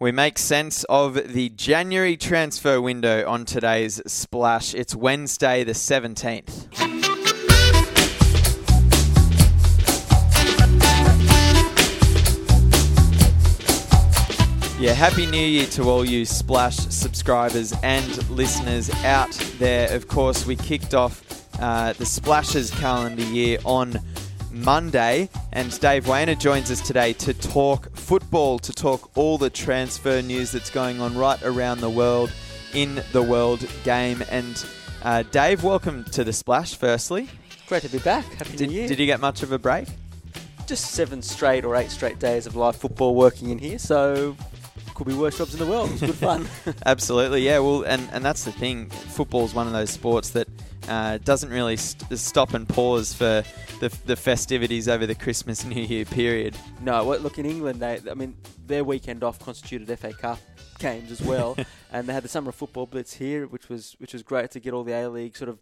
We make sense of the January transfer window on today's Splash. It's Wednesday, the 17th. Yeah, Happy New Year to all you Splash subscribers and listeners out there. Of course, we kicked off uh, the Splashes calendar year on Monday, and Dave Weiner joins us today to talk football, to talk all the transfer news that's going on right around the world in the world game. And uh, Dave, welcome to the Splash, firstly. Great to be back. Happy Did, New Year. did you get much of a break? Just seven straight or eight straight days of live football working in here, so could be worse jobs in the world. It was good fun. Absolutely, yeah. Well, and, and that's the thing. Football's one of those sports that uh, doesn't really st- stop and pause for the, the festivities over the Christmas New Year period. no, well, look in England, they, I mean, their weekend off constituted FA Cup games as well, and they had the summer of football blitz here, which was which was great to get all the A League sort of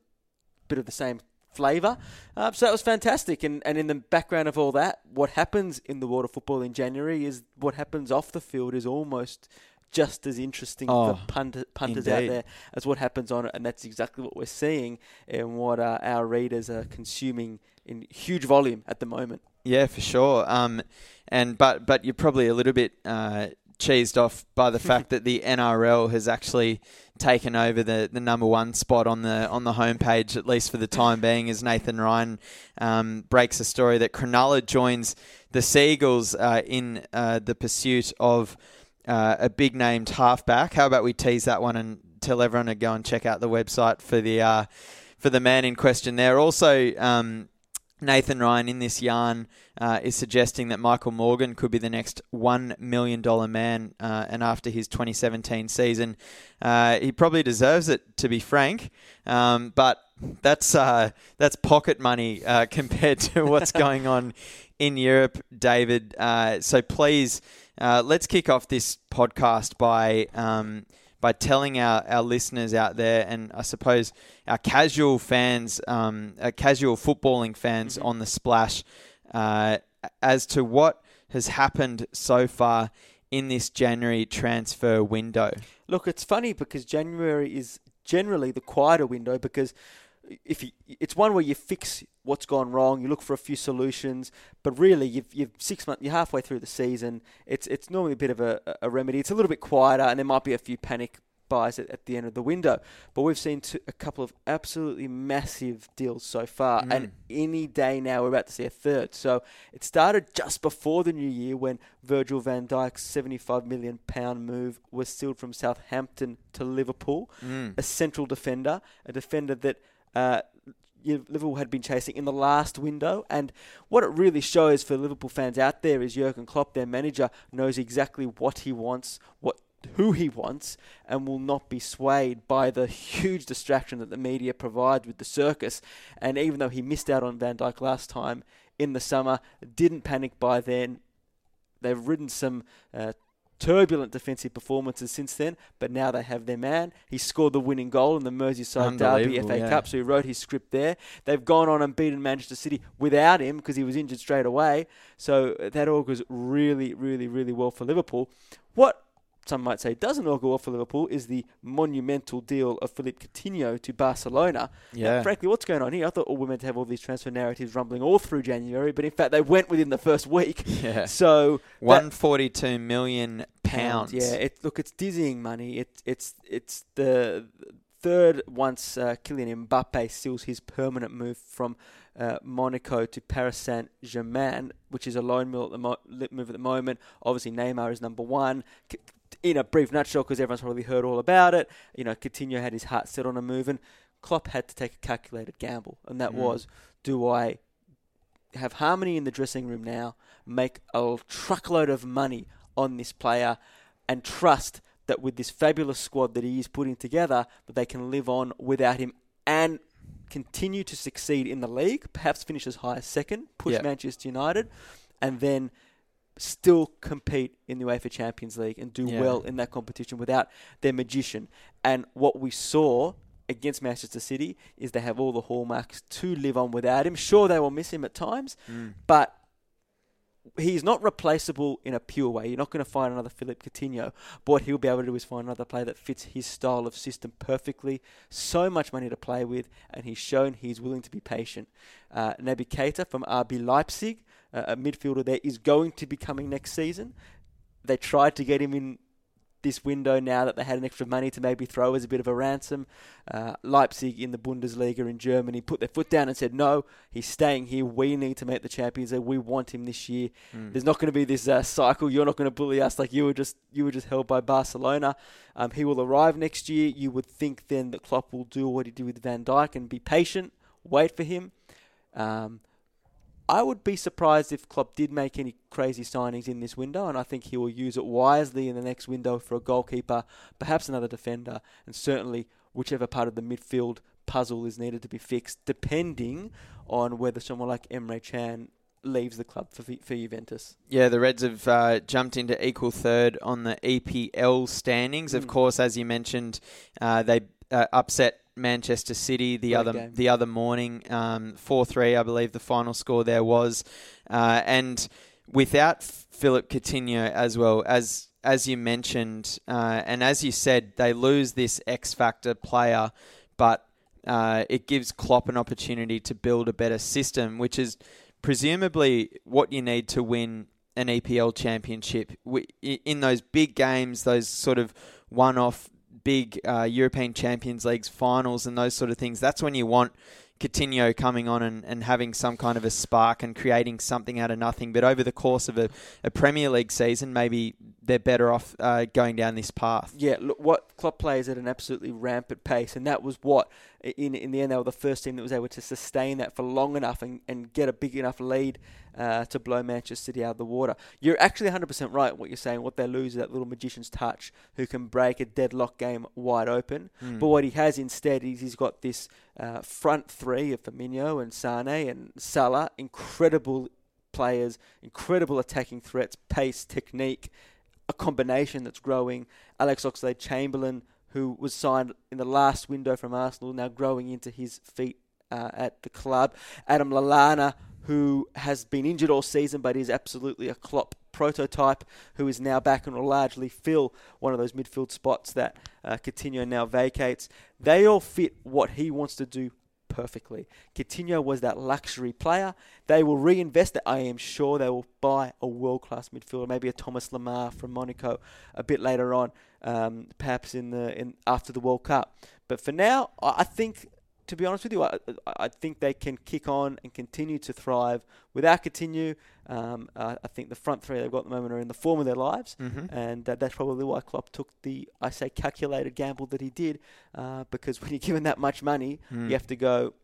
bit of the same flavour. Uh, so that was fantastic. And, and in the background of all that, what happens in the world of football in January is what happens off the field is almost just as interesting Oh, for punter, punters out there as what happens on it. And that's exactly what we're seeing and what uh, our readers are consuming in huge volume at the moment. Yeah, for sure. Um, and but but you're probably a little bit uh, cheesed off by the fact that the NRL has actually taken over the, the number one spot on the on the homepage at least for the time being. As Nathan Ryan um, breaks a story that Cronulla joins the Seagulls uh, in uh, the pursuit of uh, a big named halfback. How about we tease that one and tell everyone to go and check out the website for the uh, for the man in question there. Also. Um, Nathan Ryan in this yarn uh, is suggesting that Michael Morgan could be the next $1 million man. Uh, and after his 2017 season, uh, he probably deserves it, to be frank. Um, but that's, uh, that's pocket money uh, compared to what's going on in Europe, David. Uh, so please, uh, let's kick off this podcast by. Um, by telling our, our listeners out there, and I suppose our casual fans, um, our casual footballing fans on the splash, uh, as to what has happened so far in this January transfer window. Look, it's funny because January is generally the quieter window because if you, it's one where you fix what's gone wrong, you look for a few solutions, but really you've, you've six months, you're halfway through the season. It's it's normally a bit of a, a remedy. It's a little bit quieter, and there might be a few panic buys at, at the end of the window. But we've seen two, a couple of absolutely massive deals so far, Mm. and any day now we're about to see a third. So it started just before the new year when Virgil van Dijk's 75 million pound move was sealed from Southampton to Liverpool, Mm. a central defender, a defender that. Uh, Liverpool had been chasing in the last window, and what it really shows for Liverpool fans out there is Jurgen Klopp, their manager, knows exactly what he wants, what who he wants, and will not be swayed by the huge distraction that the media provides with the circus. And even though he missed out on Van Dijk last time in the summer, didn't panic by then. They've ridden some uh, turbulent defensive performances since then, but now they have their man. He scored the winning goal in the Merseyside Derby FA yeah. Cup, so he wrote his script there. They've gone on and beaten Manchester City without him because he was injured straight away. So that augurs really, really, really well for Liverpool. What some might say doesn't augur well for Liverpool is the monumental deal of Philippe Coutinho to Barcelona. Yeah. Frankly, what's going on here? I thought all we were meant to have all these transfer narratives rumbling all through January, but in fact they went within the first week. Yeah. So 142 million pounds. yeah, it, look, it's dizzying money. It, it's it's the third once uh, Kylian Mbappe seals his permanent move from uh, Monaco to Paris Saint Germain, which is a loan move at the mo- move at the moment. Obviously, Neymar is number one. C- in a brief nutshell, because everyone's probably heard all about it, you know, Coutinho had his heart set on a move, and Klopp had to take a calculated gamble, and that Mm. was, do I have harmony in the dressing room now, make a truckload of money on this player, and trust that with this fabulous squad that he is putting together, that they can live on without him and continue to succeed in the league, perhaps finish as high as second, push Yeah. Manchester United, and then still compete in the UEFA Champions League and do Yeah. well in that competition without their magician. And what we saw against Manchester City is they have all the hallmarks to live on without him. Sure, they will miss him at times, Mm. but he's not replaceable in a pure way. You're not going to find another Philip Coutinho. But what he'll be able to do is find another player that fits his style of system perfectly. So much money to play with, and he's shown he's willing to be patient. Uh, Naby Keita from RB Leipzig, uh, a midfielder there, is going to be coming next season. They tried to get him in this window now that they had an extra money to maybe throw as a bit of a ransom. Uh, Leipzig in the Bundesliga in Germany put their foot down and said, no, he's staying here. We need to make the Champions League. We want him this year. Mm. There's not going to be this uh, cycle. You're not going to bully us like you were just you were just held by Barcelona. Um, he will arrive next year. You would think then that Klopp will do what he did with Van Dijk and be patient, wait for him. Um, I would be surprised if Klopp did make any crazy signings in this window, and I think he will use it wisely in the next window for a goalkeeper, perhaps another defender, and certainly whichever part of the midfield puzzle is needed to be fixed, depending on whether someone like Emre Can leaves the club for for Juventus. Yeah, the Reds have uh, jumped into equal third on the EPL standings. Mm. Of course, as you mentioned, uh, they uh, upset Manchester City the other game. the other morning, um, four um, three, I believe the final score there was, uh, and without Philip Coutinho as well as as you mentioned, uh, and as you said, they lose this X factor player, but uh, it gives Klopp an opportunity to build a better system, which is presumably what you need to win an EPL championship in those big games, those sort of one-off big uh, European Champions Leagues finals and those sort of things, that's when you want Coutinho coming on and, and having some kind of a spark and creating something out of nothing. But over the course of a, a Premier League season, maybe they're better off uh, going down this path. Yeah, look, what Klopp plays at an absolutely rampant pace, and that was what, in in the end, they were the first team that was able to sustain that for long enough and, and get a big enough lead uh, to blow Manchester City out of the water. You're actually 100% right what you're saying. What they lose is that little magician's touch who can break a deadlock game wide open. Mm. But what he has instead is he's got this uh, front three of Firmino and Mane and Salah, incredible players, incredible attacking threats, pace, technique, a combination that's growing. Alex Oxlade Chamberlain, who was signed in the last window from Arsenal, now growing into his feet uh, at the club. Adam Lallana, who has been injured all season but is absolutely a Klopp prototype, who is now back and will largely fill one of those midfield spots that uh, Coutinho now vacates. They all fit what he wants to do perfectly. Coutinho was that luxury player. They will reinvest it. I am sure they will buy a world class midfielder, maybe a Thomas Lemar from Monaco a bit later on, um, perhaps in the in after the World Cup. But for now, I think to be honest with you, I, I think they can kick on and continue to thrive without Coutinho. Um, uh, I think the front three they've got at the moment are in the form of their lives, mm-hmm. and that, that's probably why Klopp took the, I say, calculated gamble that he did, uh, because when you're given that much money, mm. you have to go.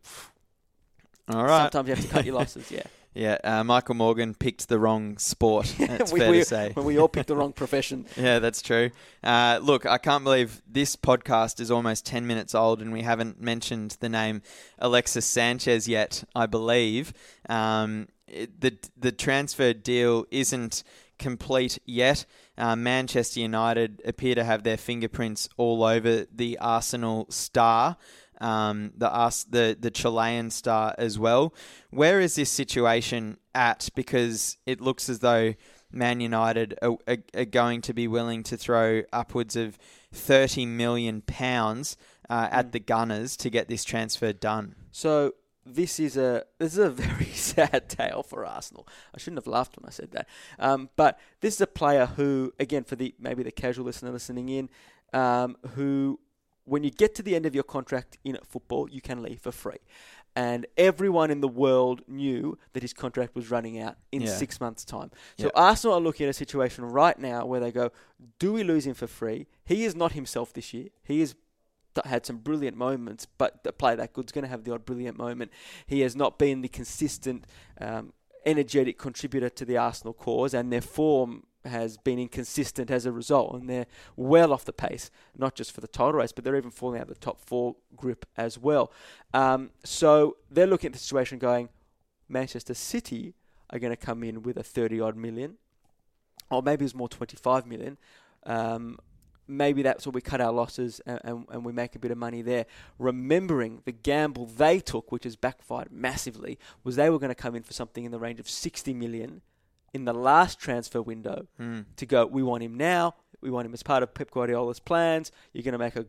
All right. Sometimes you have to cut your losses. Yeah. Yeah, uh, Michael Morgan picked the wrong sport. That's we, fair we, to say. When we all picked the wrong profession. yeah, that's true. Uh, look, I can't believe this podcast is almost 10 minutes old and we haven't mentioned the name Alexis Sanchez yet, I believe. Um, it, the, the transfer deal isn't complete yet. Uh, Manchester United appear to have their fingerprints all over the Arsenal star um, the us the the Chilean star as well. Where is this situation at? Because it looks as though Man United are, are, are going to be willing to throw upwards of thirty million pounds uh, at mm. the Gunners to get this transfer done. So this is a this is a very sad tale for Arsenal. I shouldn't have laughed when I said that. Um, but this is a player who, again, for the maybe the casual listener listening in, um, who when you get to the end of your contract in football, you can leave for free. And everyone in the world knew that his contract was running out in yeah. six months' time. So Arsenal are looking at a situation right now where they go, do we lose him for free? He is not himself this year. He has had some brilliant moments, but a player that good's going to have the odd brilliant moment. He has not been the consistent, um, energetic contributor to the Arsenal cause, and their form has been inconsistent as a result, and they're well off the pace, not just for the title race, but they're even falling out of the top four group as well. Um, so they're looking at the situation going, Manchester City are going to come in with a 30 odd million, or maybe it's more 25 million. Um, maybe that's where we cut our losses and, and, and, we make a bit of money there. Remembering the gamble they took, which has backfired massively, was they were going to come in for something in the range of 60 million in the last transfer window Mm. to go, we want him now. We want him as part of Pep Guardiola's plans. You're going to make a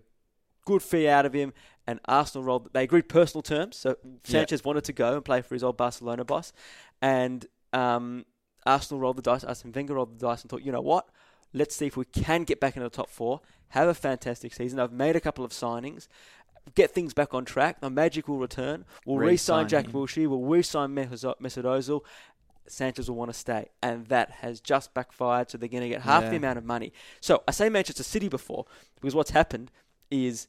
good fee out of him. And Arsenal rolled. They agreed personal terms. So Sanchez wanted to go and play for his old Barcelona boss, and um, Arsenal rolled the dice. Arsene Wenger rolled the dice and thought, you know what? Let's see if we can get back into the top four. Have a fantastic season. I've made a couple of signings. Get things back on track. The magic will return. We'll re-sign Re-sign Jack. Wilshere. We'll re-sign Mesut Ozil. Sanchez will want to stay, and that has just backfired. So they're going to get half the amount of money. So I say Manchester City before because what's happened is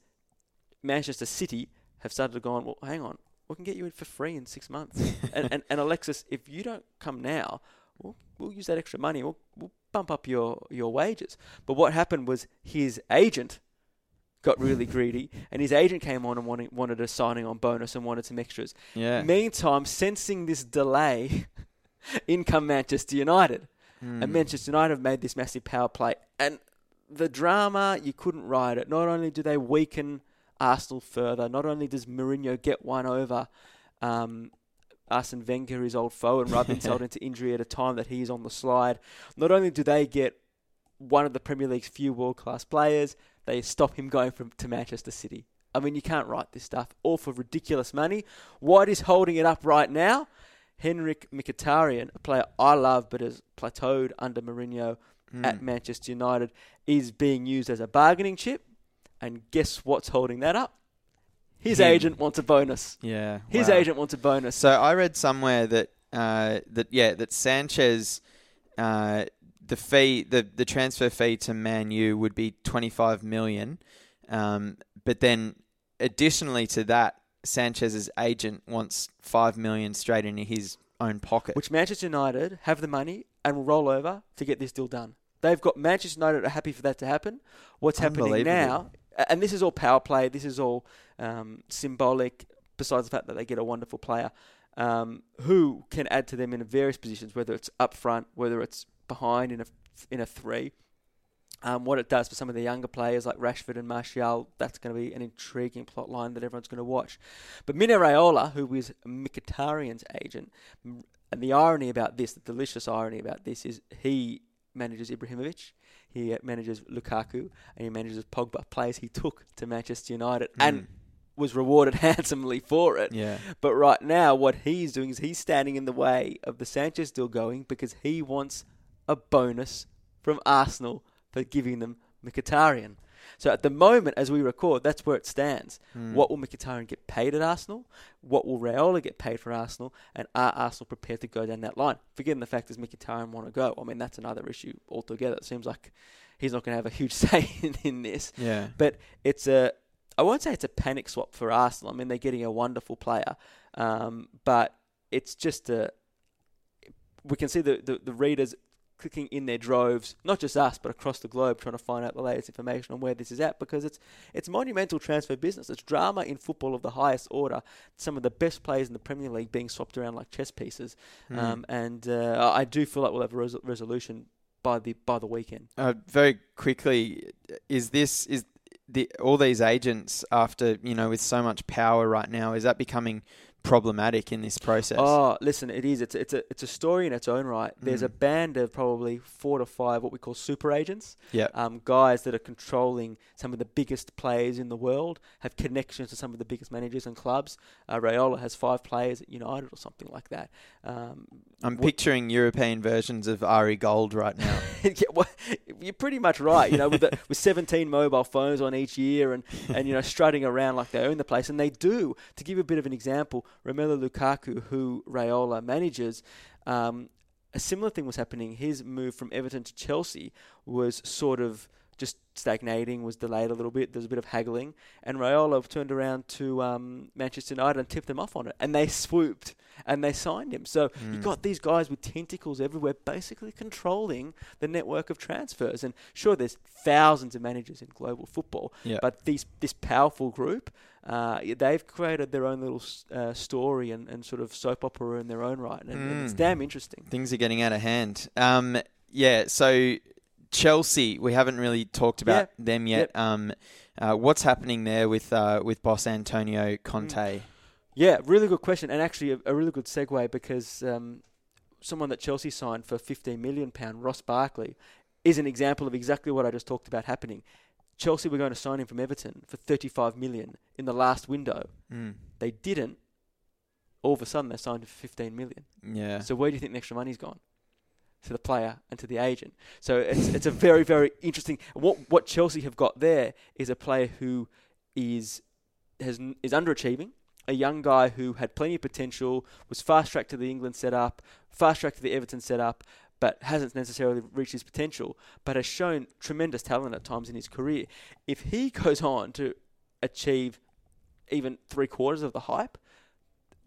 Manchester City have started to go on. Well, hang on, we can get you in for free in six months. and, and and Alexis, if you don't come now, we'll, we'll use that extra money. We'll, we'll bump up your your wages. But what happened was his agent got really greedy, and his agent came on and wanted, wanted a signing on bonus and wanted some extras. Yeah. Meantime, sensing this delay, in come Manchester United. Mm. And Manchester United have made this massive power play. And the drama, you couldn't write it. Not only do they weaken Arsenal further, not only does Mourinho get one over um, Arsene Wenger, his old foe, and rub himself into injury at a time that he is on the slide, not only do they get one of the Premier League's few world class players, they stop him going from to Manchester City. I mean, you can't write this stuff all for ridiculous money. White is holding it up right now? Henrikh Mkhitaryan, a player I love but has plateaued under Mourinho Mm. at Manchester United, is being used as a bargaining chip. And guess what's holding that up? His Him. agent wants a bonus. Yeah. His wow. agent wants a bonus. So I read somewhere that uh, that yeah that Sanchez uh, the fee the the transfer fee to Man U would be twenty five million, um, but then additionally to that Sanchez's agent wants five million straight into his own pocket. which Manchester United have the money and will roll over to get this deal done. They've got Manchester United are happy for that to happen. What's happening now, and this is all power play. This is all um, symbolic. Besides the fact that they get a wonderful player um, who can add to them in various positions, whether it's up front, whether it's behind in a in a three. Um, what it does for some of the younger players like Rashford and Martial, that's going to be an intriguing plot line that everyone's going to watch. But Mino Raiola, who is Mkhitaryan's agent, and the irony about this, the delicious irony about this, is he manages Ibrahimovic, he manages Lukaku, and he manages Pogba, players he took to Manchester United and Mm. was rewarded handsomely for it. yeah. But right now, what he's doing is he's standing in the way of the Sanchez deal going because he wants a bonus from Arsenal for giving them Mkhitaryan. So at the moment, as we record, that's where it stands. Mm. What will Mkhitaryan get paid at Arsenal? What will Raiola get paid for Arsenal? And are Arsenal prepared to go down that line? Forgetting the fact does Mkhitaryan want to go? I mean, that's another issue altogether. It seems like he's not going to have a huge say in, in this. Yeah. But it's a, I won't say it's a panic swap for Arsenal. I mean, they're getting a wonderful player, um, but it's just a. We can see the, the, the readers clicking in their droves, not just us, but across the globe, trying to find out the latest information on where this is at because it's it's monumental transfer business. It's drama in football of the highest order. Some of the best players in the Premier League being swapped around like chess pieces, Mm. um, and uh, I do feel like we'll have a res- resolution by the by the weekend. Uh, very quickly, is this is the all these agents after you know with so much power right now? Is that becoming problematic in this process? Oh, listen, it is. It's a, it's a it's a story in its own right. There's a Mm. band of probably four to five what we call super agents. yeah. Um, guys that are controlling some of the biggest players in the world, have connections to some of the biggest managers and clubs. Uh, Raiola has five players at United or something like that. Um, I'm picturing European versions of Ari Gold right now. yeah, well, you're pretty much right. You know, with the, with 17 mobile phones on each year, and and you know strutting around like they own the place, and they do. To give you a bit of an example, Romelu Lukaku, who Raiola manages. Um, a similar thing was happening. His move from Everton to Chelsea was sort of just stagnating, was delayed a little bit. There was a bit of haggling, and Raiola turned around to um, Manchester United and tipped them off on it, and they swooped and they signed him. So you Mm. got these guys with tentacles everywhere, basically controlling the network of transfers. And sure, there's thousands of managers in global football, Yeah. but these this powerful group, uh, they've created their own little uh, story and, and sort of soap opera in their own right, and, and it's Mm. damn interesting. Things are getting out of hand. Um, yeah, so Chelsea, we haven't really talked about them yet. Um, uh, what's happening there with uh, with boss Antonio Conte? Yeah, really good question, and actually a, a really good segue because um, someone that Chelsea signed for 15 million pound, Ross Barkley, is an example of exactly what I just talked about happening. Chelsea were going to sign him from Everton for 35 million in the last window. Mm. They didn't. All of a sudden, they signed him for 15 million. Yeah. So where do you think the extra money's gone? To the player and to the agent. So it's it's a very very interesting. What what Chelsea have got there is a player who is has is underachieving. A young guy who had plenty of potential, was fast tracked to the England setup, fast tracked to the Everton setup, but hasn't necessarily reached his potential, but has shown tremendous talent at times in his career. If he goes on to achieve even three quarters of the hype,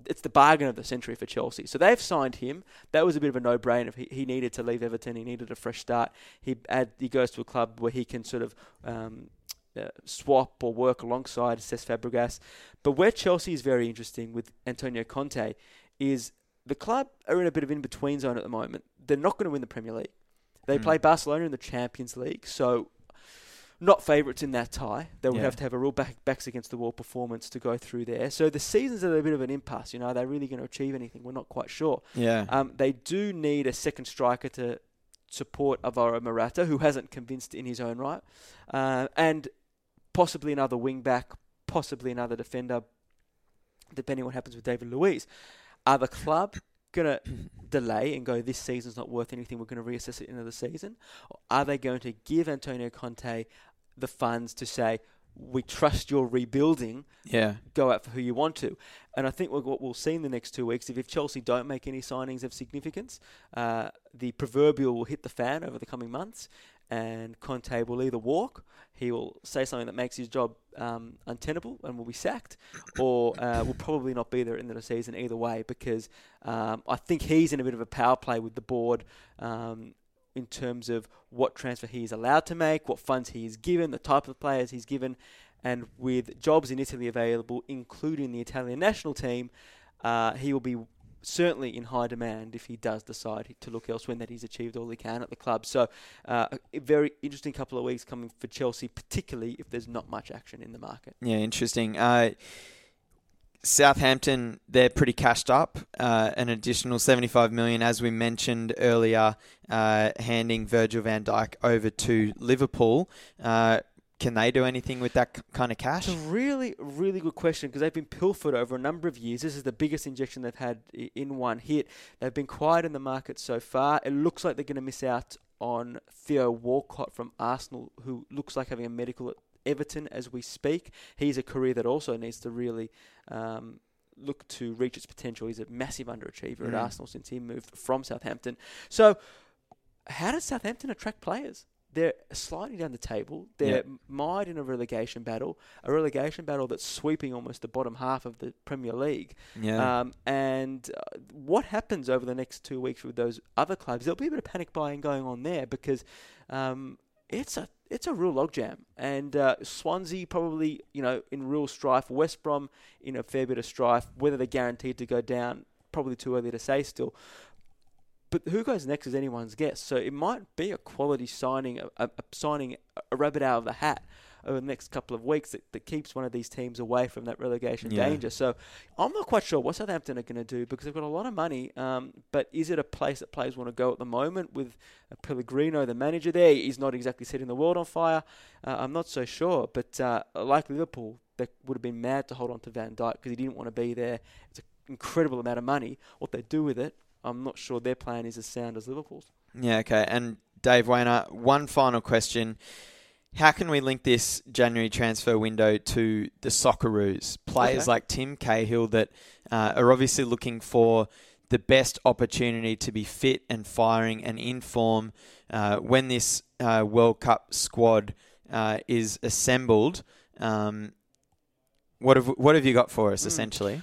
it's the bargain of the century for Chelsea. So they've signed him. That was a bit of a no-brainer. He, he needed to leave Everton. He needed a fresh start. He add, he goes to a club where he can sort of um, uh, swap or work alongside Cesc Fabregas. But where Chelsea is very interesting with Antonio Conte is the club are in a bit of in-between zone at the moment. They're not going to win the Premier League. They Mm. play Barcelona in the Champions League, so not favourites in that tie. They would Yeah. have to have a real back, backs against the wall performance to go through there. So the season's at a bit of an impasse. You know, are they really going to achieve anything? We're not quite sure. Yeah. Um, they do need a second striker to support Avaro Morata, who hasn't convinced in his own right, uh, and possibly another wing back, possibly another defender, depending what happens with David Luiz. Are the club going to delay and go, this season's not worth anything, we're going to reassess it end the season? Or are they going to give Antonio Conte the funds to say, we trust your rebuilding, yeah. go out for who you want to. And I think what we'll see in the next two weeks, if, if Chelsea don't make any signings of significance, uh, the proverbial will hit the fan over the coming months, and Conte will either walk, he will say something that makes his job um, untenable and will be sacked, or uh, will probably not be there at the end of the season either way, because um, I think he's in a bit of a power play with the board. Um, in terms of what transfer he is allowed to make, what funds he is given, the type of players he's given, and with jobs in Italy available, including the Italian national team, uh, he will be certainly in high demand if he does decide to look elsewhere and that he's achieved all he can at the club. So, uh, a very interesting couple of weeks coming for Chelsea, particularly if there's not much action in the market. Yeah, interesting. Uh, Southampton, they're pretty cashed up. Uh, an additional 75 million, as we mentioned earlier, uh, handing Virgil van Dijk over to Liverpool. Uh, can they do anything with that kind of cash? It's a really, really good question because they've been pilfered over a number of years. This is the biggest injection they've had in one hit. They've been quiet in the market so far. It looks like they're going to miss out on Theo Walcott from Arsenal, who looks like having a medical Everton as we speak. He's a career that also needs to really um, look to reach its potential. He's a massive underachiever at Mm. Arsenal since he moved from Southampton. So, how does Southampton attract players? They're sliding down the table. They're Yep. mired in a relegation battle, a relegation battle that's sweeping almost the bottom half of the Premier League. Yeah. Um, and uh, what happens over the next two weeks with those other clubs? There'll be a bit of panic buying going on there because um, it's a it's a real logjam. And uh, Swansea probably you know in real strife. West Brom in a fair bit of strife. Whether they're guaranteed to go down, probably too early to say still. But who goes next is anyone's guess. So it might be a quality signing, a, a, signing a rabbit out of the hat over the next couple of weeks that, that keeps one of these teams away from that relegation Yeah. danger. So I'm not quite sure what Southampton are going to do because they've got a lot of money. Um, but is it a place that players want to go at the moment with uh, Pellegrino, the manager there? He's not exactly setting the world on fire. Uh, I'm not so sure. But uh, like Liverpool, they would have been mad to hold on to Van Dijk because he didn't want to be there. It's an incredible amount of money. What they do with it, I'm not sure their plan is as sound as Liverpool's. Yeah, okay. And Dave Weiner, one final question. How can we link this January transfer window to the Socceroos? Players Okay. like Tim Cahill that uh, are obviously looking for the best opportunity to be fit and firing and in form uh, when this uh, World Cup squad uh, is assembled. Um, what have what have you got for us Mm. essentially?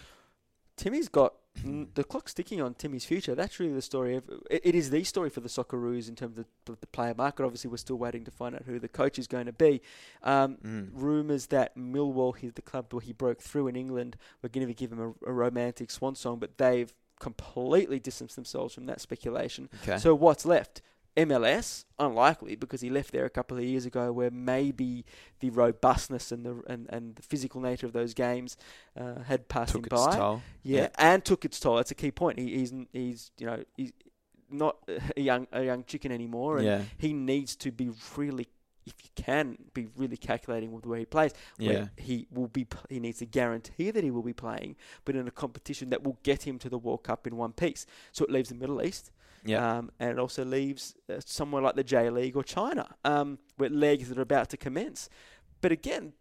Timmy's got the clock's ticking on Timmy's future. That's really the story. Of, it, it is the story for the Socceroos in terms of the, the player market. Obviously, we're still waiting to find out who the coach is going to be. Um, Mm. Rumours that Millwall, he, the club where he broke through in England, were going to give him a, a romantic swan song, but they've completely distanced themselves from that speculation. Okay. So what's left? MLS, unlikely because he left there a couple of years ago, where maybe the robustness and the and, and the physical nature of those games uh, had passed Took him its by. toll. Yeah, Yeah. and took its toll. That's a key point. He, he's he's you know he's not a young a young chicken anymore, and Yeah. he needs to be really, if you can, be really calculating with where he plays. Yeah. Where he will be. He needs to guarantee that he will be playing, but in a competition that will get him to the World Cup in one piece. So it leaves the Middle East. Yeah. Um, and it also leaves uh, somewhere like the J League or China, um, where leagues that are about to commence. But again,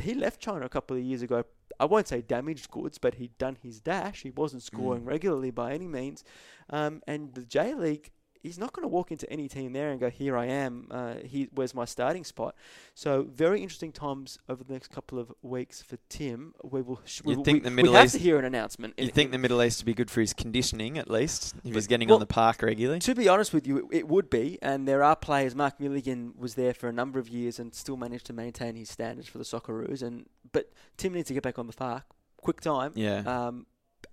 he left China a couple of years ago. I won't say damaged goods, but he'd done his dash. He wasn't scoring Mm. regularly by any means. Um, and the J League, he's not going to walk into any team there and go, "Here I am. Uh, he, where's my starting spot?" So very interesting times over the next couple of weeks for Tim. We will. Sh- You'd will- think we, the Middle we have East- to hear an announcement. You think the Middle East would be good for his conditioning, at least, if he's getting Well- on the park regularly? To be honest with you, it, it would be, and there are players. Mark Milligan was there for a number of years and still managed to maintain his standards for the Socceroos. And but Tim needs to get back on the park, quick time. Yeah. Um,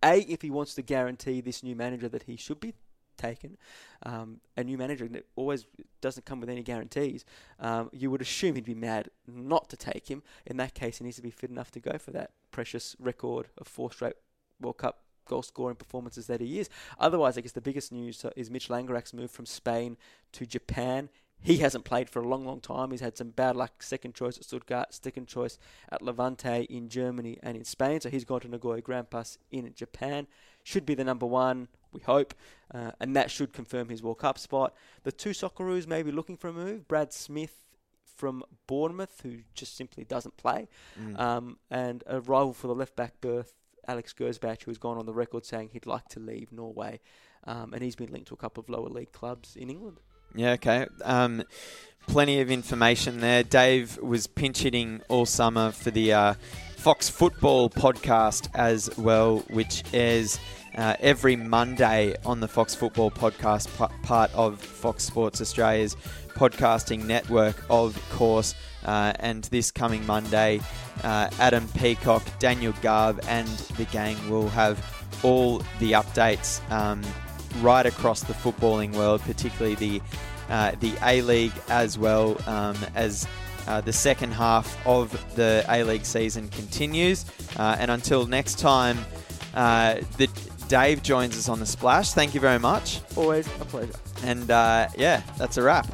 a, if he wants to guarantee this new manager that he should be taken, um, a new manager that always doesn't come with any guarantees. Um, you would assume he'd be mad not to take him. In that case, he needs to be fit enough to go for that precious record of four straight World Cup goal scoring performances that he is. Otherwise, I guess the biggest news uh, is Mitch Langerak's move from Spain to Japan. He hasn't played for a long, long time. He's had some bad luck. Second choice at Stuttgart, second choice at Levante in Germany and in Spain. So he's gone to Nagoya Grampus in Japan. Should be the number one, we hope, uh, and that should confirm his World Cup spot. The two Socceroos may be looking for a move. Brad Smith from Bournemouth, who just simply doesn't play, Mm. um, and a rival for the left back berth, Alex Gersbach, who has gone on the record saying he'd like to leave Norway, um, and he's been linked to a couple of lower league clubs in England. Yeah, okay. Um, plenty of information there. Dave was pinch hitting all summer for the uh, Fox Football podcast as well, which airs uh, every Monday on the Fox Football podcast, p- part of Fox Sports Australia's podcasting network, of course. Uh, and this coming Monday, uh, Adam Peacock, Daniel Garb, and the gang will have all the updates um, right across the footballing world, particularly the uh, the A League as well um, as uh, the second half of the A League season continues. Uh, and until next time, uh, the Dave joins us on the splash. Thank you very much. Always a pleasure. And uh, yeah, that's a wrap.